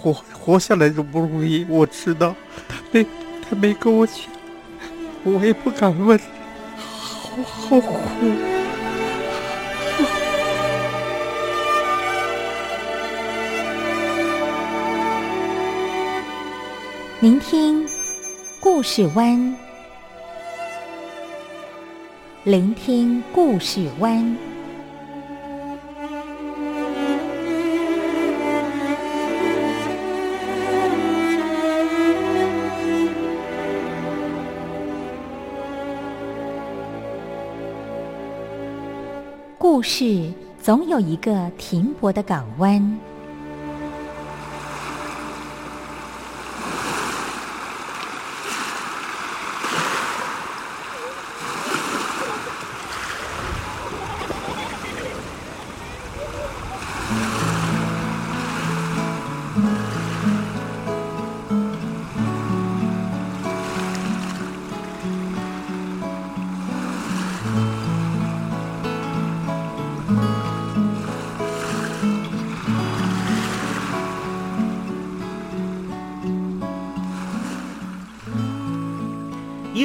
活活下来都不容易，我知道。他没他没跟我讲，我也不敢问，好好苦。聆听故事湾，聆听故事湾。故事总有一个停泊的港湾。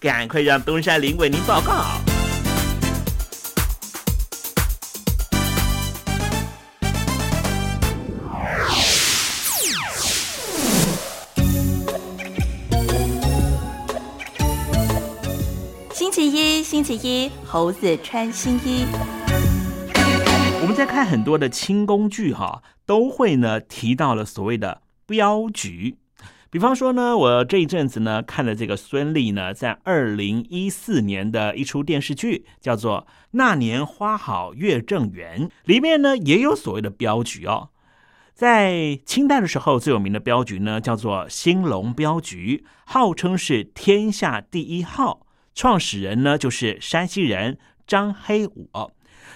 赶快让东山林为您报告。星期一，星期一，猴子穿新衣。我们在看很多的清宫剧哈，都会呢提到了所谓的镖局。比方说呢，我这一阵子呢看了这个孙俪呢在二零一四年的一出电视剧，叫做《那年花好月正圆》，里面呢也有所谓的镖局哦。在清代的时候，最有名的镖局呢叫做兴隆镖局，号称是天下第一号。创始人呢就是山西人张黑武。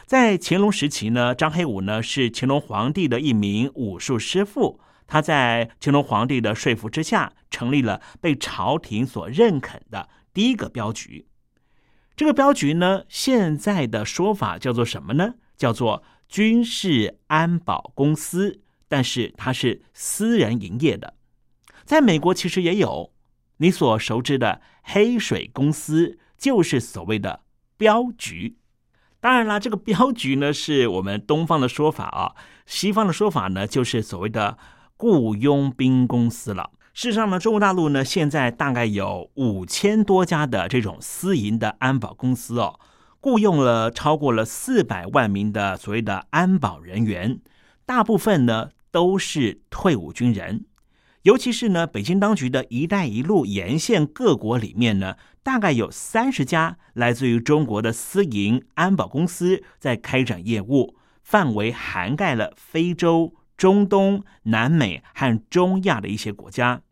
在乾隆时期呢，张黑武呢是乾隆皇帝的一名武术师傅。他在乾隆皇帝的说服之下，成立了被朝廷所认可的第一个镖局。这个镖局呢，现在的说法叫做什么呢？叫做军事安保公司，但是它是私人营业的。在美国其实也有，你所熟知的黑水公司，就是所谓的镖局。当然啦，这个镖局呢，是我们东方的说法啊，西方的说法呢，就是所谓的。雇佣兵公司了。事实上呢，中国大陆呢现在大概有五千多家的这种私营的安保公司哦，雇佣了超过了四百万名的所谓的安保人员，大部分呢都是退伍军人。尤其是呢，北京当局的一带一路沿线各国里面呢，大概有三十家来自于中国的私营安保公司在开展业务，范围涵盖了非洲。中东、南美和中亚的一些国家，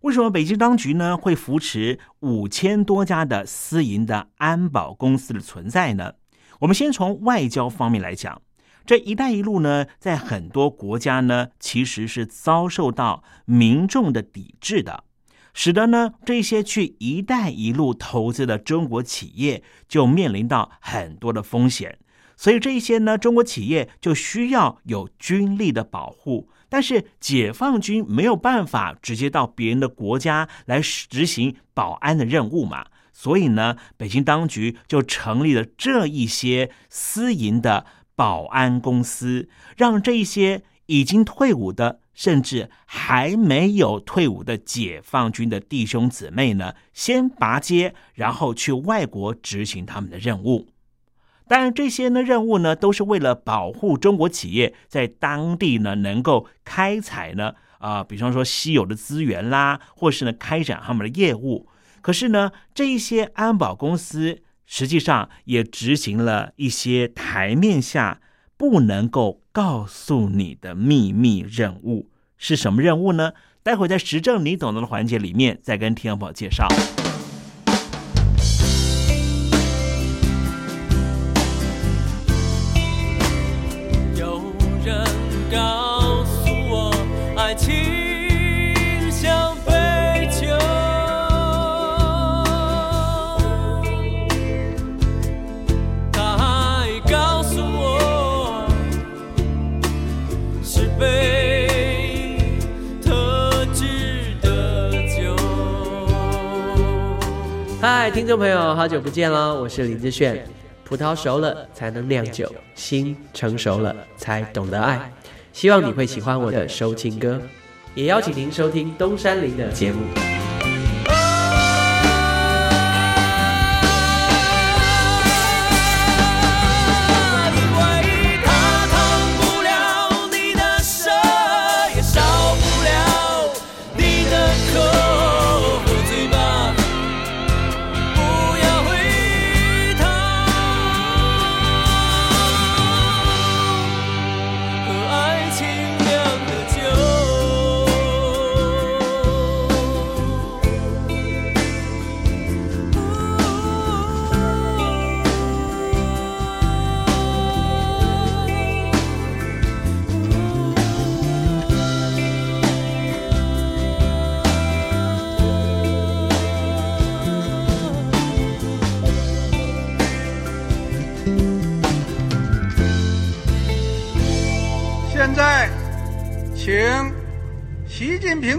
为什么北京当局呢会扶持五千多家的私营的安保公司的存在呢？我们先从外交方面来讲，这一带一路呢，在很多国家呢，其实是遭受到民众的抵制的，使得呢这些去一带一路投资的中国企业就面临到很多的风险。所以这一些呢，中国企业就需要有军力的保护，但是解放军没有办法直接到别人的国家来执行保安的任务嘛。所以呢，北京当局就成立了这一些私营的保安公司，让这一些已经退伍的，甚至还没有退伍的解放军的弟兄姊妹呢，先拔街，然后去外国执行他们的任务。当然，这些呢任务呢，都是为了保护中国企业在当地呢能够开采呢啊，比方说稀有的资源啦，或是呢开展他们的业务。可是呢，这一些安保公司实际上也执行了一些台面下不能够告诉你的秘密任务。是什么任务呢？待会在实证你懂得的环节里面再跟天宝介绍。听众朋友，好久不见喽，我是林志炫。葡萄熟了才能酿酒，心成熟了才懂得爱。希望你会喜欢我的收听歌，也邀请您收听东山林的节目。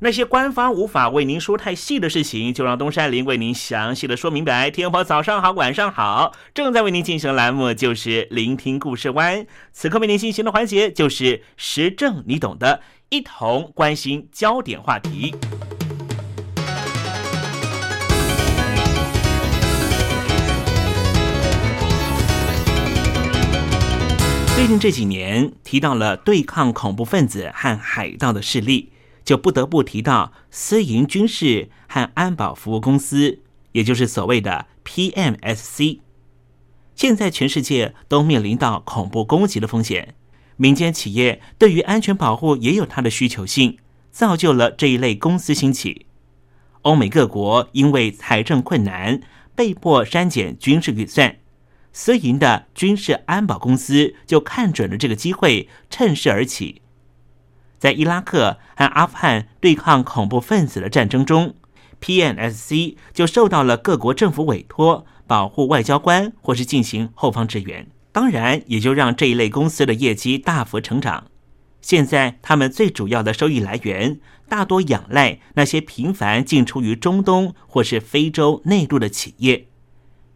那些官方无法为您说太细的事情，就让东山林为您详细的说明白。天婆早上好，晚上好，正在为您进行的栏目就是聆听故事湾。此刻为您进行的环节就是时政，你懂的，一同关心焦点话题。最近这几年提到了对抗恐怖分子和海盗的势力，就不得不提到私营军事和安保服务公司，也就是所谓的 PMSC。现在全世界都面临到恐怖攻击的风险，民间企业对于安全保护也有它的需求性，造就了这一类公司兴起。欧美各国因为财政困难，被迫删减军事预算。私营的军事安保公司就看准了这个机会，趁势而起。在伊拉克和阿富汗对抗恐怖分子的战争中，PNSC 就受到了各国政府委托，保护外交官或是进行后方支援。当然，也就让这一类公司的业绩大幅成长。现在，他们最主要的收益来源大多仰赖那些频繁进出于中东或是非洲内陆的企业。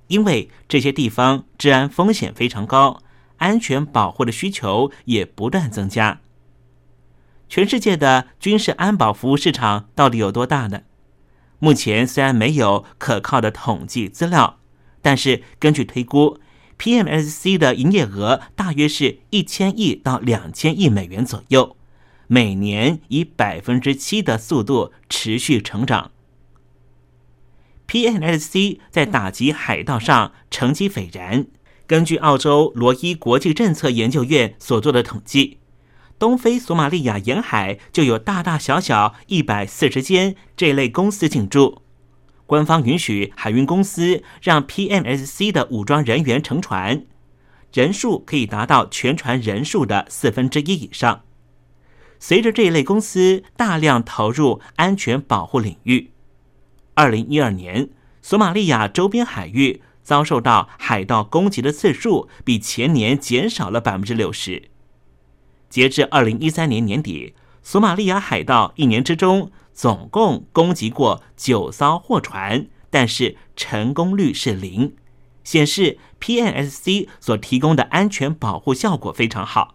因为这些地方治安风险非常高，安全保护的需求也不断增加。全世界的军事安保服务市场到底有多大呢？目前虽然没有可靠的统计资料，但是根据推估，PMSC 的营业额大约是一千亿到两千亿美元左右，每年以百分之七的速度持续成长。PNSC 在打击海盗上成绩斐然。根据澳洲罗伊国际政策研究院所做的统计，东非索马利亚沿海就有大大小小一百四十间这类公司进驻。官方允许海运公司让 PMSC 的武装人员乘船，人数可以达到全船人数的四分之一以上。随着这一类公司大量投入安全保护领域。二零一二年，索马利亚周边海域遭受到海盗攻击的次数比前年减少了百分之六十。截至二零一三年年底，索马利亚海盗一年之中总共攻击过九艘货船，但是成功率是零，显示 PNSC 所提供的安全保护效果非常好。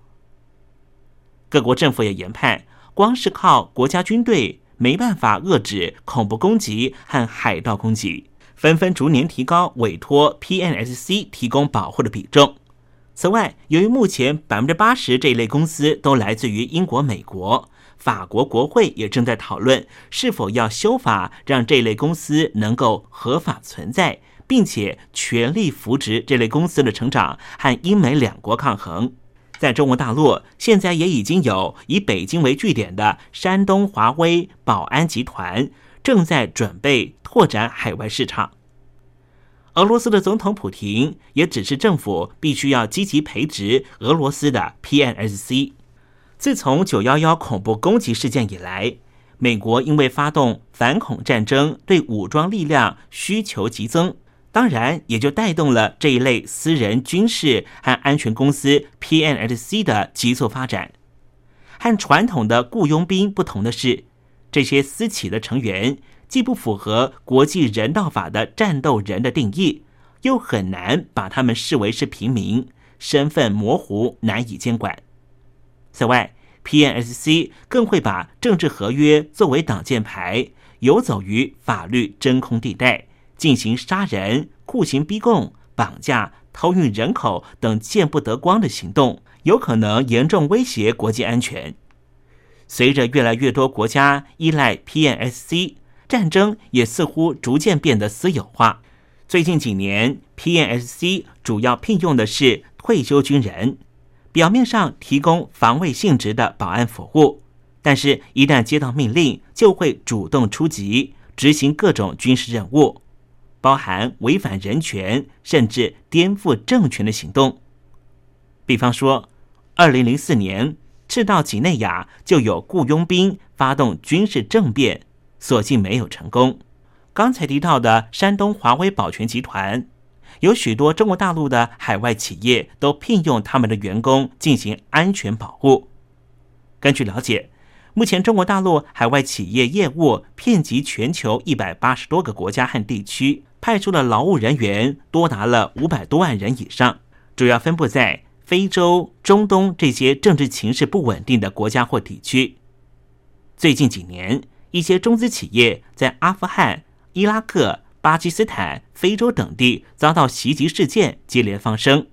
各国政府也研判，光是靠国家军队。没办法遏制恐怖攻击和海盗攻击，纷纷逐年提高委托 PNSC 提供保护的比重。此外，由于目前百分之八十这一类公司都来自于英国、美国，法国国会也正在讨论是否要修法，让这类公司能够合法存在，并且全力扶植这类公司的成长和英美两国抗衡。在中国大陆，现在也已经有以北京为据点的山东华威保安集团正在准备拓展海外市场。俄罗斯的总统普京也指示政府必须要积极培植俄罗斯的 PNSC。自从九幺幺恐怖攻击事件以来，美国因为发动反恐战争，对武装力量需求急增。当然，也就带动了这一类私人军事和安全公司 PNSC 的急速发展。和传统的雇佣兵不同的是，这些私企的成员既不符合国际人道法的战斗人的定义，又很难把他们视为是平民，身份模糊，难以监管。此外，PNSC 更会把政治合约作为挡箭牌，游走于法律真空地带。进行杀人、酷刑逼供、绑架、偷运人口等见不得光的行动，有可能严重威胁国际安全。随着越来越多国家依赖 PNSC，战争也似乎逐渐变得私有化。最近几年，PNSC 主要聘用的是退休军人，表面上提供防卫性质的保安服务，但是一旦接到命令，就会主动出击，执行各种军事任务。包含违反人权甚至颠覆政权的行动，比方说，二零零四年赤道几内亚就有雇佣兵发动军事政变，所幸没有成功。刚才提到的山东华威保全集团，有许多中国大陆的海外企业都聘用他们的员工进行安全保护。根据了解。目前，中国大陆海外企业业务遍及全球一百八十多个国家和地区，派出的劳务人员多达了五百多万人以上，主要分布在非洲、中东这些政治情势不稳定的国家或地区。最近几年，一些中资企业在阿富汗、伊拉克、巴基斯坦、非洲等地遭到袭击事件接连发生，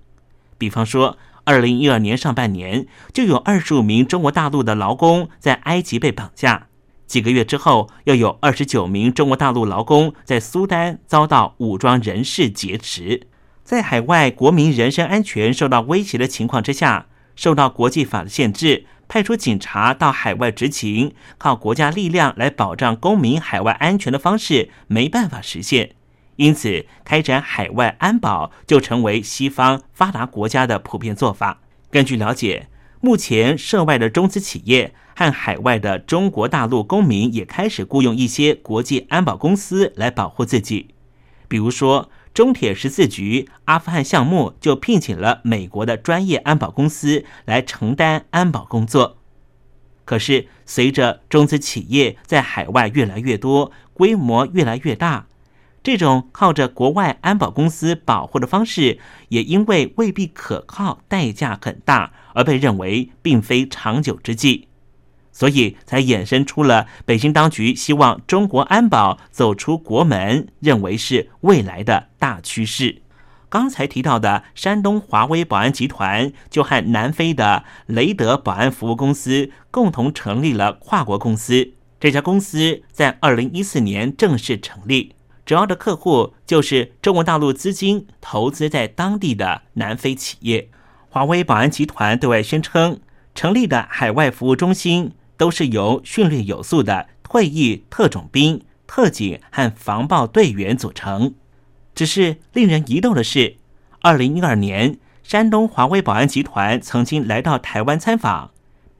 比方说。二零一二年上半年，就有二十五名中国大陆的劳工在埃及被绑架；几个月之后，又有二十九名中国大陆劳工在苏丹遭到武装人士劫持。在海外国民人身安全受到威胁的情况之下，受到国际法的限制，派出警察到海外执勤，靠国家力量来保障公民海外安全的方式，没办法实现。因此，开展海外安保就成为西方发达国家的普遍做法。根据了解，目前涉外的中资企业和海外的中国大陆公民也开始雇佣一些国际安保公司来保护自己。比如说，中铁十四局阿富汗项目就聘请了美国的专业安保公司来承担安保工作。可是，随着中资企业在海外越来越多，规模越来越大。这种靠着国外安保公司保护的方式，也因为未必可靠、代价很大，而被认为并非长久之计，所以才衍生出了北京当局希望中国安保走出国门，认为是未来的大趋势。刚才提到的山东华威保安集团，就和南非的雷德保安服务公司共同成立了跨国公司。这家公司在二零一四年正式成立。主要的客户就是中国大陆资金投资在当地的南非企业。华为保安集团对外宣称，成立的海外服务中心都是由训练有素的退役特种兵、特警和防暴队员组成。只是令人疑窦的是，二零一二年，山东华威保安集团曾经来到台湾参访。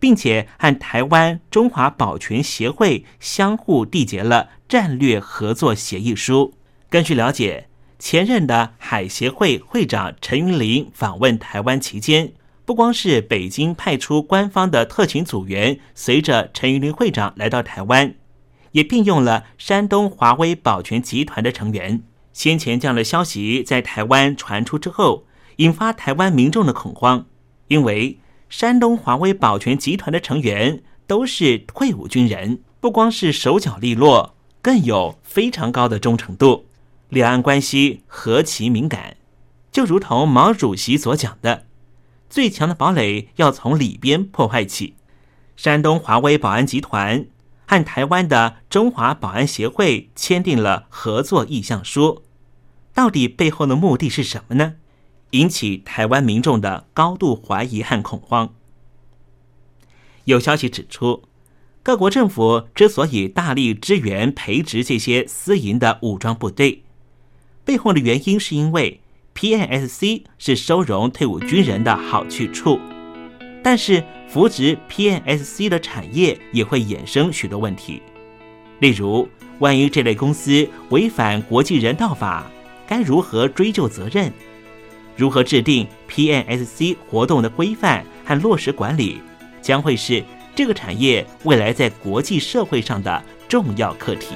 并且和台湾中华保全协会相互缔结了战略合作协议书。根据了解，前任的海协会会长陈云林访问台湾期间，不光是北京派出官方的特勤组员随着陈云林会长来到台湾，也聘用了山东华威保全集团的成员。先前这样的消息在台湾传出之后，引发台湾民众的恐慌，因为。山东华威保全集团的成员都是退伍军人，不光是手脚利落，更有非常高的忠诚度。两岸关系何其敏感，就如同毛主席所讲的：“最强的堡垒要从里边破坏起。”山东华威保安集团和台湾的中华保安协会签订了合作意向书，到底背后的目的是什么呢？引起台湾民众的高度怀疑和恐慌。有消息指出，各国政府之所以大力支援培植这些私营的武装部队，背后的原因是因为 PNSC 是收容退伍军人的好去处，但是扶植 PNSC 的产业也会衍生许多问题，例如，万一这类公司违反国际人道法，该如何追究责任？如何制定 PNSC 活动的规范和落实管理，将会是这个产业未来在国际社会上的重要课题。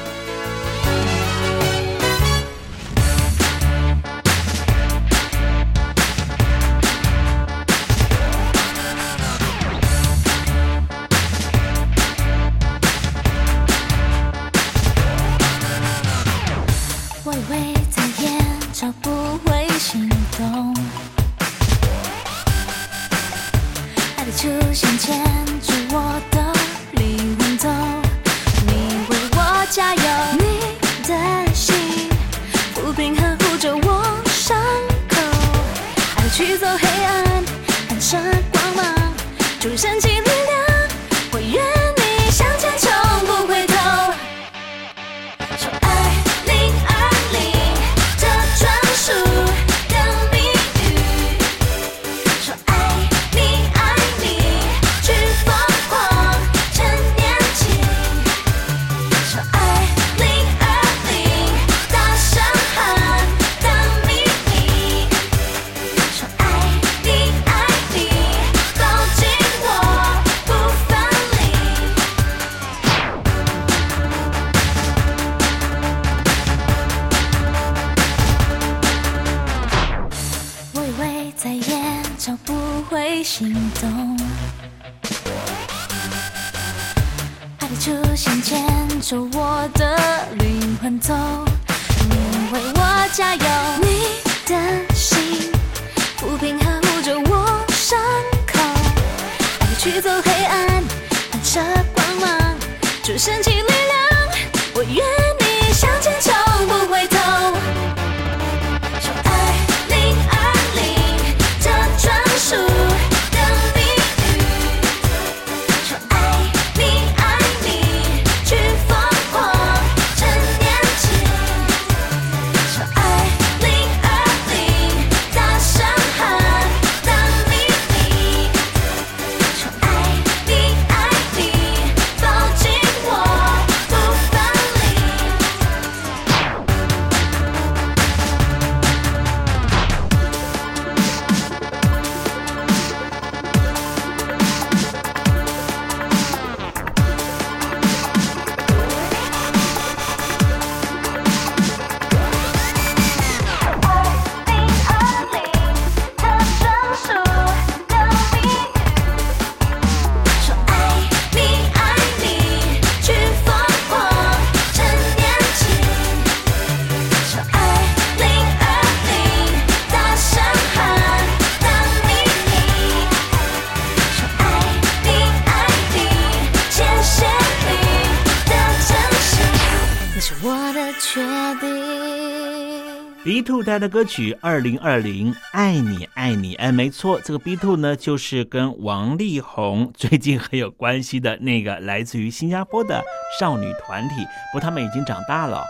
带的歌曲《二零二零爱你爱你》，哎，没错，这个 B Two 呢，就是跟王力宏 最近很有关系的那个来自于新加坡的少女团体，不过他们已经长大了。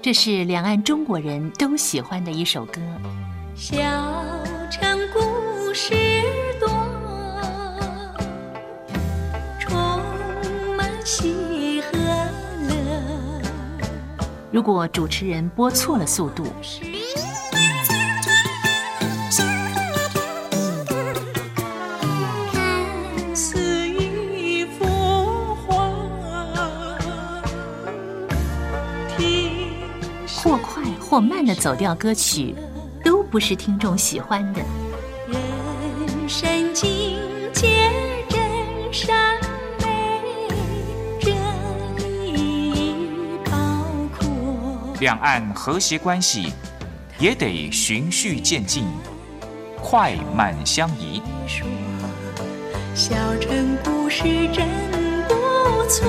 这是两岸中国人都喜欢的一首歌。小城故事如果主持人播错了速度，看似一幅画，听或快或慢的走调歌曲，都不是听众喜欢的。两岸和谐关系也得循序渐进，快慢相宜。小城故事真不错，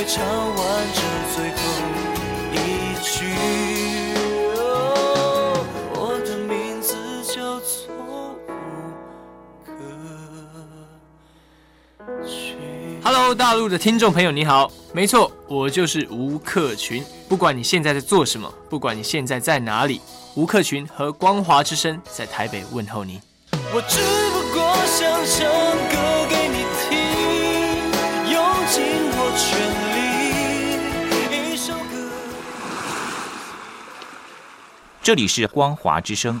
会唱完这最后一句。哦我的名字叫做。Hello，大陆的听众朋友，你好，没错，我就是吴克群。不管你现在在做什么，不管你现在在哪里，吴克群和光华之声在台北问候你。我只不过想唱歌给你听，用尽我全这里是光华之声。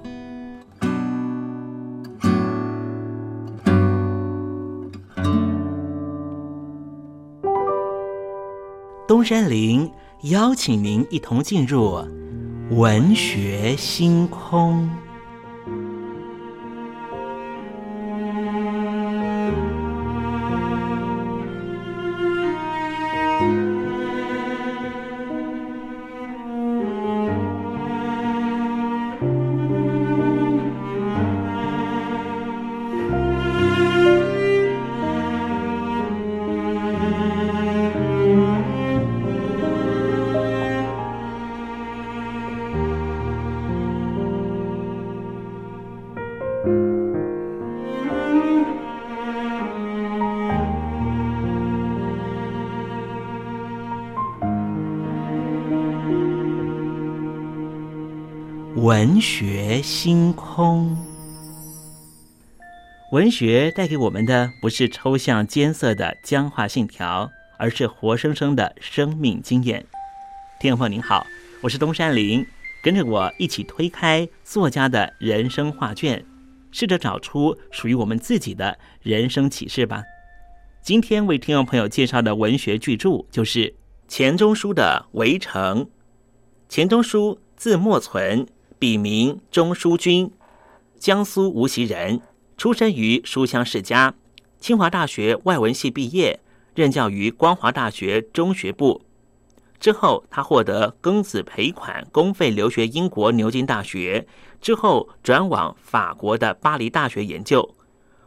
东山林邀请您一同进入文学星空。学星空。文学带给我们的不是抽象艰涩的僵化信条，而是活生生的生命经验。听众朋友您好，我是东山林，跟着我一起推开作家的人生画卷，试着找出属于我们自己的人生启示吧。今天为听众朋友介绍的文学巨著就是钱钟书的《围城》。钱钟书字墨存，笔名钟书君，江苏无锡人。出生于书香世家，清华大学外文系毕业，任教于光华大学中学部。之后，他获得庚子赔款，公费留学英国牛津大学，之后转往法国的巴黎大学研究。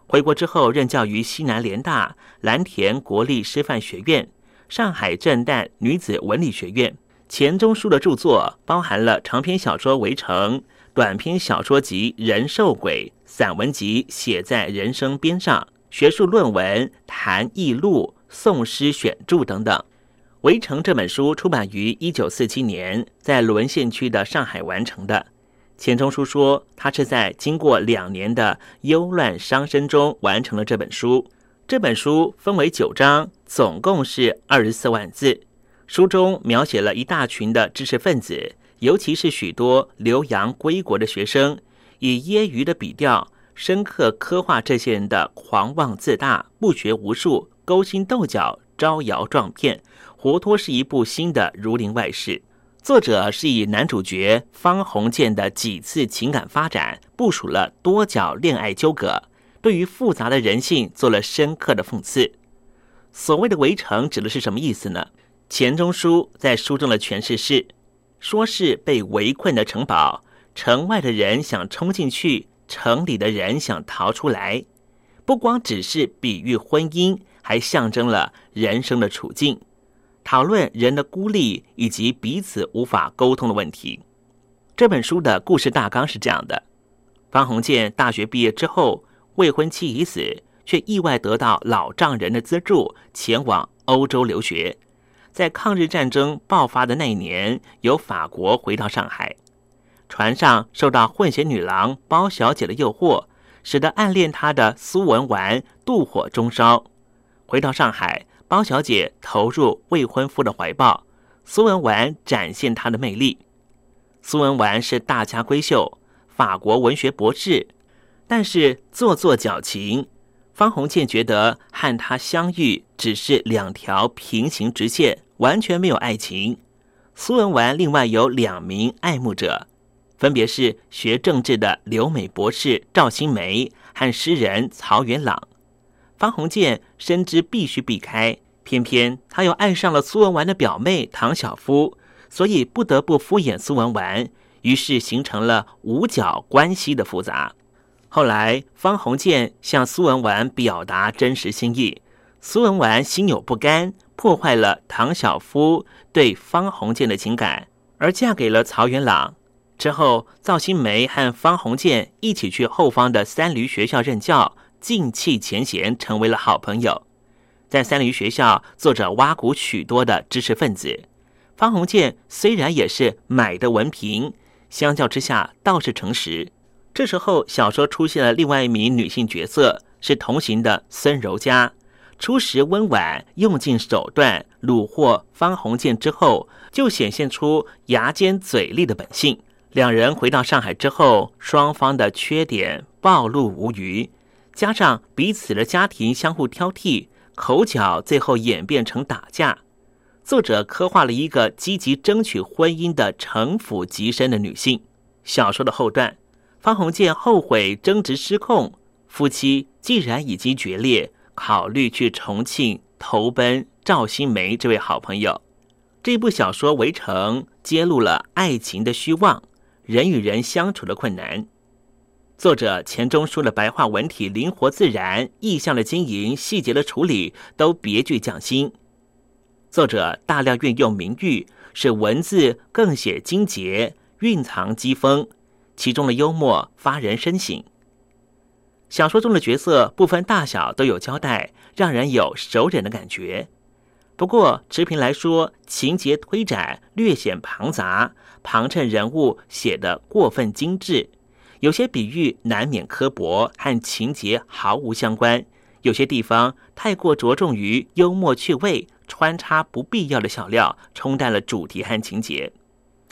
回国之后，任教于西南联大、蓝田国立师范学院、上海震旦女子文理学院。钱钟书的著作包含了长篇小说《围城》。短篇小说集《人兽鬼》，散文集《写在人生边上》，学术论文《谈艺录》，宋诗选注等等。《围城》这本书出版于一九四七年，在沦陷区的上海完成的。钱钟书说，他是在经过两年的忧乱伤身中完成了这本书。这本书分为九章，总共是二十四万字。书中描写了一大群的知识分子。尤其是许多留洋归国的学生，以揶揄的笔调，深刻刻画这些人的狂妄自大、不学无术、勾心斗角、招摇撞骗，活脱是一部新的《儒林外史》。作者是以男主角方鸿渐的几次情感发展，部署了多角恋爱纠葛，对于复杂的人性做了深刻的讽刺。所谓的围城指的是什么意思呢？钱钟书在书中的诠释是。说是被围困的城堡，城外的人想冲进去，城里的人想逃出来。不光只是比喻婚姻，还象征了人生的处境，讨论人的孤立以及彼此无法沟通的问题。这本书的故事大纲是这样的：方鸿渐大学毕业之后，未婚妻已死，却意外得到老丈人的资助，前往欧洲留学。在抗日战争爆发的那一年，由法国回到上海，船上受到混血女郎包小姐的诱惑，使得暗恋她的苏文纨妒火中烧。回到上海，包小姐投入未婚夫的怀抱，苏文纨展现她的魅力。苏文纨是大家闺秀，法国文学博士，但是做作矫情。方鸿渐觉得和她相遇只是两条平行直线。完全没有爱情。苏文纨另外有两名爱慕者，分别是学政治的留美博士赵新梅和诗人曹元朗。方鸿渐深知必须避开，偏偏他又爱上了苏文纨的表妹唐晓夫，所以不得不敷衍苏文纨，于是形成了五角关系的复杂。后来，方鸿渐向苏文纨表达真实心意，苏文纨心有不甘。破坏了唐晓夫对方鸿渐的情感，而嫁给了曹元朗。之后，赵新梅和方鸿渐一起去后方的三驴学校任教，尽弃前嫌，成为了好朋友。在三驴学校，作者挖苦许多的知识分子。方鸿渐虽然也是买的文凭，相较之下倒是诚实。这时候，小说出现了另外一名女性角色，是同行的孙柔嘉。初时温婉，用尽手段虏获方鸿渐之后，就显现出牙尖嘴利的本性。两人回到上海之后，双方的缺点暴露无余，加上彼此的家庭相互挑剔，口角最后演变成打架。作者刻画了一个积极争取婚姻的城府极深的女性。小说的后段，方鸿渐后悔争执失控，夫妻既然已经决裂。考虑去重庆投奔赵新梅这位好朋友。这部小说《围城》揭露了爱情的虚妄，人与人相处的困难。作者钱钟书的白话文体灵活自然，意象的经营、细节的处理都别具匠心。作者大量运用名喻，使文字更显精洁，蕴藏机锋，其中的幽默发人深省。小说中的角色不分大小都有交代，让人有熟人的感觉。不过持平来说，情节推展略显庞杂，旁衬人物写得过分精致，有些比喻难免刻薄，和情节毫无相关。有些地方太过着重于幽默趣味，穿插不必要的小料，冲淡了主题和情节。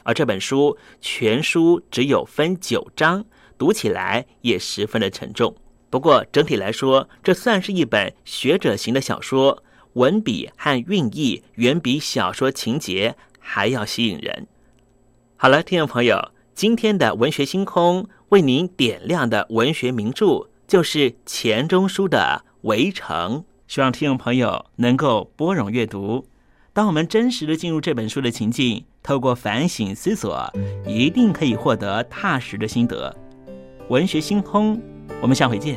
而这本书全书只有分九章，读起来也十分的沉重。不过整体来说，这算是一本学者型的小说，文笔和韵意远比小说情节还要吸引人。好了，听众朋友，今天的文学星空为您点亮的文学名著就是钱钟书的。围城，希望听众朋友能够拨冗阅读。当我们真实的进入这本书的情境，透过反省思索，一定可以获得踏实的心得。文学星空，我们下回见。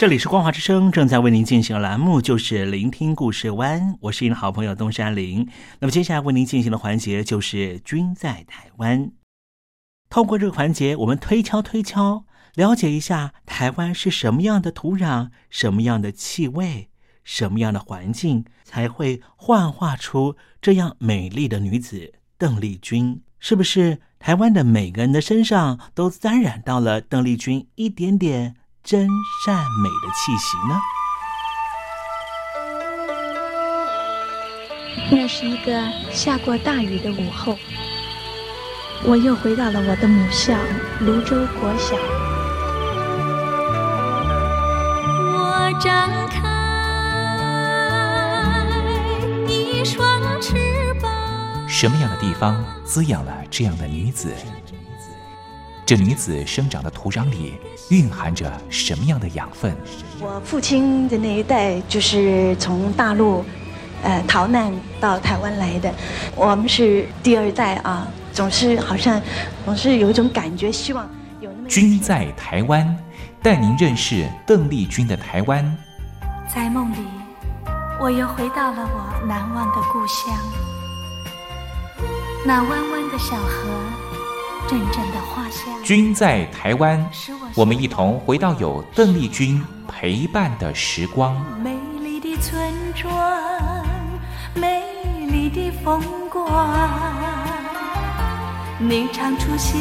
这里是光华之声，正在为您进行的栏目就是聆听故事湾，我是您的好朋友东山林。那么接下来为您进行的环节就是“君在台湾”。通过这个环节，我们推敲推敲，了解一下台湾是什么样的土壤、什么样的气味、什么样的环境，才会幻化出这样美丽的女子邓丽君？是不是台湾的每个人的身上都沾染到了邓丽君一点点？真善美的气息呢？那是一个下过大雨的午后，我又回到了我的母校泸州国小。我张开一双翅膀。什么样的地方滋养了这样的女子？这女子生长的土壤里蕴含着什么样的养分？我父亲的那一代就是从大陆，呃，逃难到台湾来的。我们是第二代啊，总是好像总是有一种感觉，希望有那么。君在台湾，带您认识邓丽君的台湾。在梦里，我又回到了我难忘的故乡，那弯弯的小河。阵阵的花香。君在台湾，我们一同回到有邓丽君陪伴的时光。美丽的村庄，美丽的风光，你常出现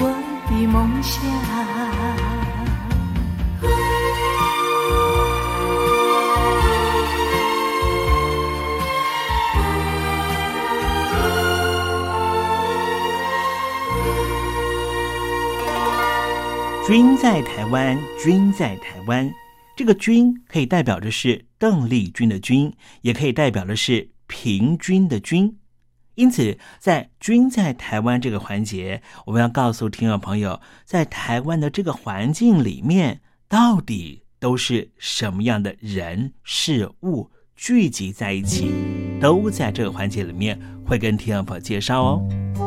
我的梦乡。君在台湾，君在台湾。这个“君”可以代表的是邓丽君的“君”，也可以代表的是平均的“均”。因此，在“君在台湾”这个环节，我们要告诉听众朋友，在台湾的这个环境里面，到底都是什么样的人事物聚集在一起，都在这个环节里面会跟听众朋友介绍哦。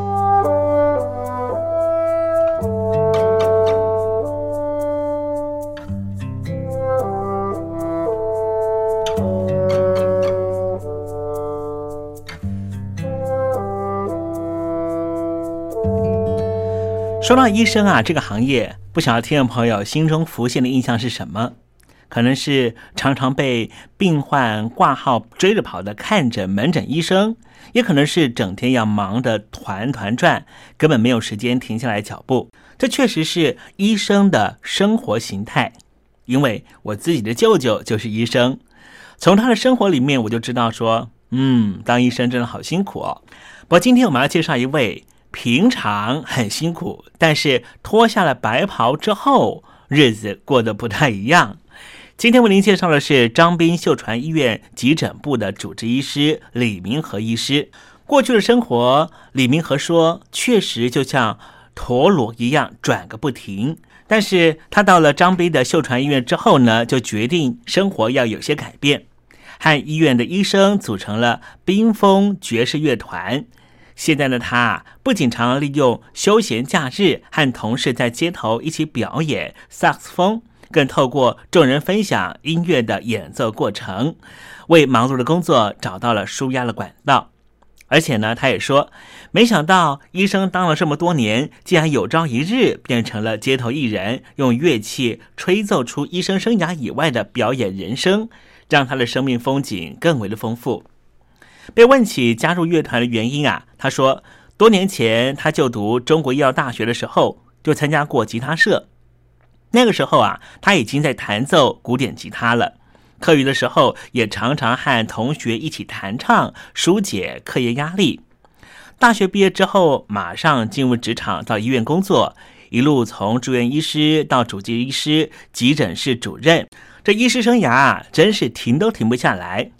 说到医生啊，这个行业，不晓得听众朋友心中浮现的印象是什么？可能是常常被病患挂号追着跑的看诊门诊医生，也可能是整天要忙得团团转，根本没有时间停下来脚步。这确实是医生的生活形态。因为我自己的舅舅就是医生，从他的生活里面我就知道说，嗯，当医生真的好辛苦哦。不过今天我们要介绍一位。平常很辛苦，但是脱下了白袍之后，日子过得不太一样。今天为您介绍的是张斌秀传医院急诊部的主治医师李明和医师。过去的生活，李明和说，确实就像陀螺一样转个不停。但是他到了张斌的秀传医院之后呢，就决定生活要有些改变，和医院的医生组成了冰封爵士乐团。现在的他不仅常利用休闲假日和同事在街头一起表演萨克斯风，更透过众人分享音乐的演奏过程，为忙碌的工作找到了舒压的管道。而且呢，他也说，没想到医生当了这么多年，竟然有朝一日变成了街头艺人，用乐器吹奏出医生生涯以外的表演人生，让他的生命风景更为的丰富。被问起加入乐团的原因啊，他说，多年前他就读中国医药大学的时候，就参加过吉他社。那个时候啊，他已经在弹奏古典吉他了。课余的时候，也常常和同学一起弹唱，疏解课业压力。大学毕业之后，马上进入职场，到医院工作，一路从住院医师到主治医师、急诊室主任，这医师生涯啊，真是停都停不下来。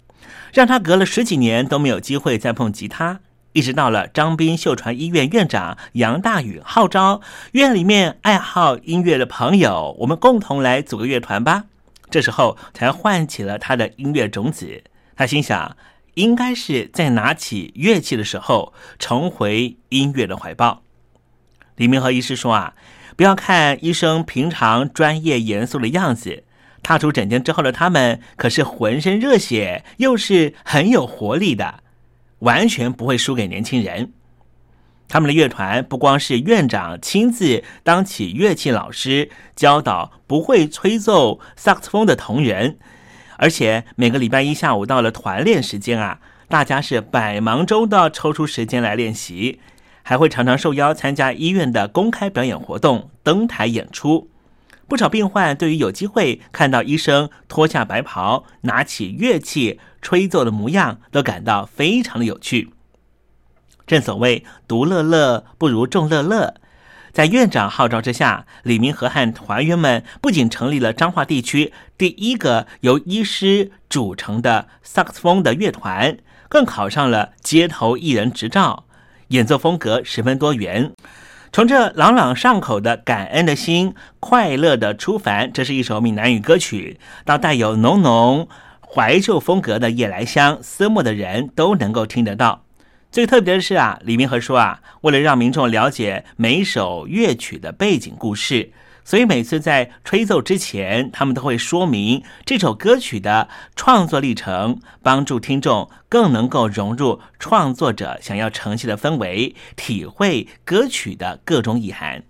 让他隔了十几年都没有机会再碰吉他，一直到了张斌秀传医院院长杨大宇号召院里面爱好音乐的朋友，我们共同来组个乐团吧。这时候才唤起了他的音乐种子。他心想，应该是在拿起乐器的时候重回音乐的怀抱。李明和医师说啊，不要看医生平常专业严肃的样子。踏出诊间之后的他们，可是浑身热血，又是很有活力的，完全不会输给年轻人。他们的乐团不光是院长亲自当起乐器老师，教导不会吹奏萨克斯风的同仁，而且每个礼拜一下午到了团练时间啊，大家是百忙中都要抽出时间来练习，还会常常受邀参加医院的公开表演活动，登台演出。不少病患对于有机会看到医生脱下白袍、拿起乐器吹奏的模样，都感到非常的有趣。正所谓“独乐乐不如众乐乐”。在院长号召之下，李明和和团员们不仅成立了彰化地区第一个由医师组成的萨克斯风的乐团，更考上了街头艺人执照，演奏风格十分多元。从这朗朗上口的感恩的心，快乐的出凡，这是一首闽南语歌曲，到带有浓浓怀旧风格的夜来香，思慕的人都能够听得到。最特别的是啊，李明和说啊，为了让民众了解每首乐曲的背景故事，所以每次在吹奏之前，他们都会说明这首歌曲的创作历程，帮助听众更能够融入创作者想要呈现的氛围，体会歌曲的各种意涵。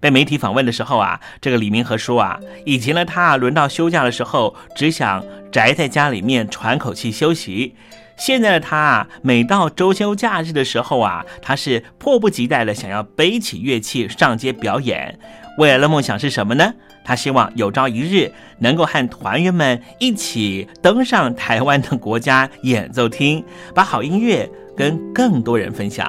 被媒体访问的时候啊，这个李明和说啊，以前的他轮到休假的时候，只想宅在家里面喘口气休息。现在的他啊，每到周休假日的时候啊，他是迫不及待的想要背起乐器上街表演。未来的梦想是什么呢？他希望有朝一日能够和团员们一起登上台湾的国家演奏厅，把好音乐跟更多人分享。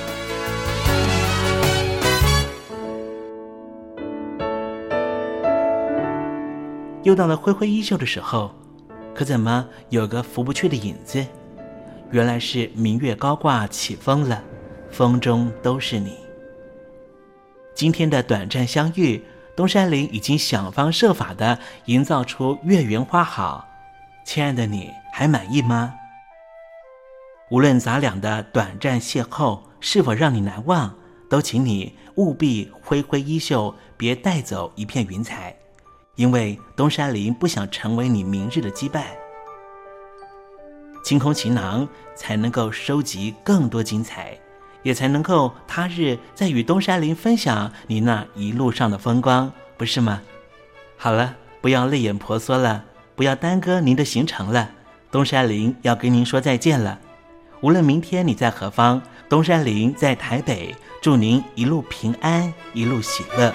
又到了挥挥衣袖的时候，可怎么有个拂不去的影子？原来是明月高挂起风了，风中都是你。今天的短暂相遇，东山林已经想方设法的营造出月圆花好。亲爱的你还满意吗？无论咱俩的短暂邂逅是否让你难忘，都请你务必挥挥衣袖，别带走一片云彩。因为东山林不想成为你明日的羁绊，清空行囊，才能够收集更多精彩，也才能够他日再与东山林分享你那一路上的风光，不是吗？好了，不要泪眼婆娑了，不要耽搁您的行程了，东山林要跟您说再见了。无论明天你在何方，东山林在台北，祝您一路平安，一路喜乐。